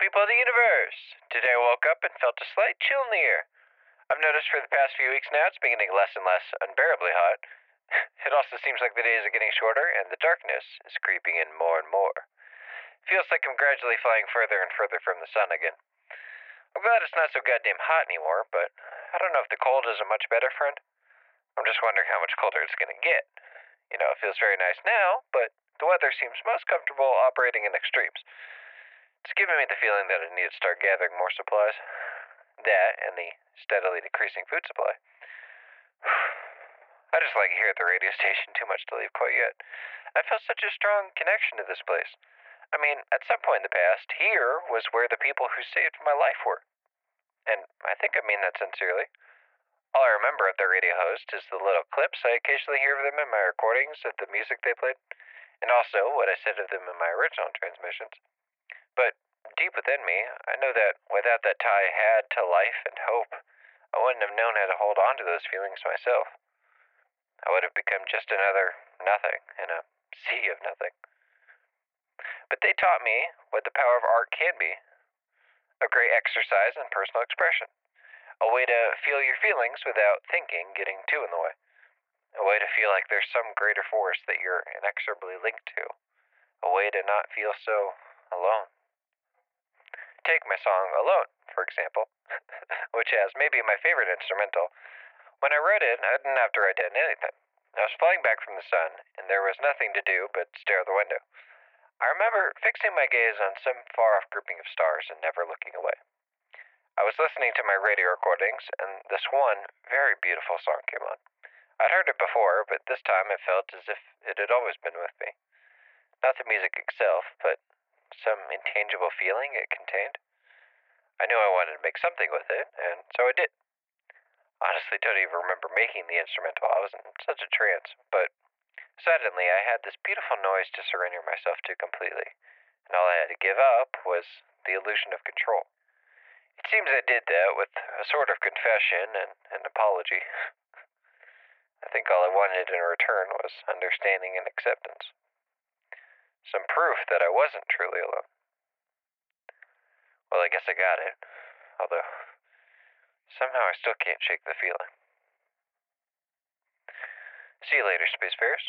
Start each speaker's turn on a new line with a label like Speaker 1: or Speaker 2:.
Speaker 1: people of the universe! Today I woke up and felt a slight chill in the air. I've noticed for the past few weeks now it's beginning less and less unbearably hot. It also seems like the days are getting shorter and the darkness is creeping in more and more. Feels like I'm gradually flying further and further from the sun again. I'm glad it's not so goddamn hot anymore, but I don't know if the cold is a much better friend. I'm just wondering how much colder it's gonna get. You know, it feels very nice now, but the weather seems most comfortable operating in extremes. It's giving me the feeling that I need to start gathering more supplies. That and the steadily decreasing food supply. I just like here at the radio station too much to leave quite yet. I feel such a strong connection to this place. I mean, at some point in the past, here was where the people who saved my life were. And I think I mean that sincerely. All I remember of the radio host is the little clips I occasionally hear of them in my recordings of the music they played, and also what I said of them in my original transmissions. But deep within me, I know that without that tie I had to life and hope, I wouldn't have known how to hold on to those feelings myself. I would have become just another nothing in a sea of nothing. But they taught me what the power of art can be a great exercise in personal expression, a way to feel your feelings without thinking getting too in the way, a way to feel like there's some greater force that you're inexorably linked to, a way to not feel so alone. Take my song Alone, for example, which has maybe my favorite instrumental. When I wrote it, I didn't have to write down anything. I was flying back from the sun, and there was nothing to do but stare out the window. I remember fixing my gaze on some far off grouping of stars and never looking away. I was listening to my radio recordings, and this one very beautiful song came on. I'd heard it before, but this time it felt as if it had always been with me. Not the music itself, but some intangible feeling it contained. I knew I wanted to make something with it, and so I did. Honestly, don't even remember making the instrumental. I was in such a trance, but suddenly I had this beautiful noise to surrender myself to completely, and all I had to give up was the illusion of control. It seems I did that with a sort of confession and an apology. I think all I wanted in return was understanding and acceptance some proof that I wasn't truly alone. Well, I guess I got it, although somehow I still can't shake the feeling. See you later, Spacefarers.